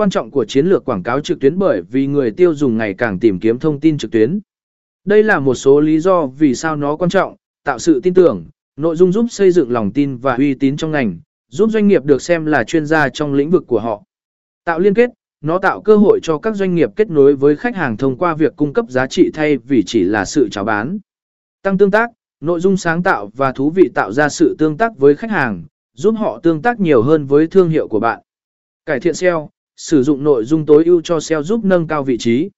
Quan trọng của chiến lược quảng cáo trực tuyến bởi vì người tiêu dùng ngày càng tìm kiếm thông tin trực tuyến. Đây là một số lý do vì sao nó quan trọng, tạo sự tin tưởng, nội dung giúp xây dựng lòng tin và uy tín trong ngành, giúp doanh nghiệp được xem là chuyên gia trong lĩnh vực của họ. Tạo liên kết, nó tạo cơ hội cho các doanh nghiệp kết nối với khách hàng thông qua việc cung cấp giá trị thay vì chỉ là sự chào bán. Tăng tương tác, nội dung sáng tạo và thú vị tạo ra sự tương tác với khách hàng, giúp họ tương tác nhiều hơn với thương hiệu của bạn. Cải thiện SEO, sử dụng nội dung tối ưu cho SEO giúp nâng cao vị trí.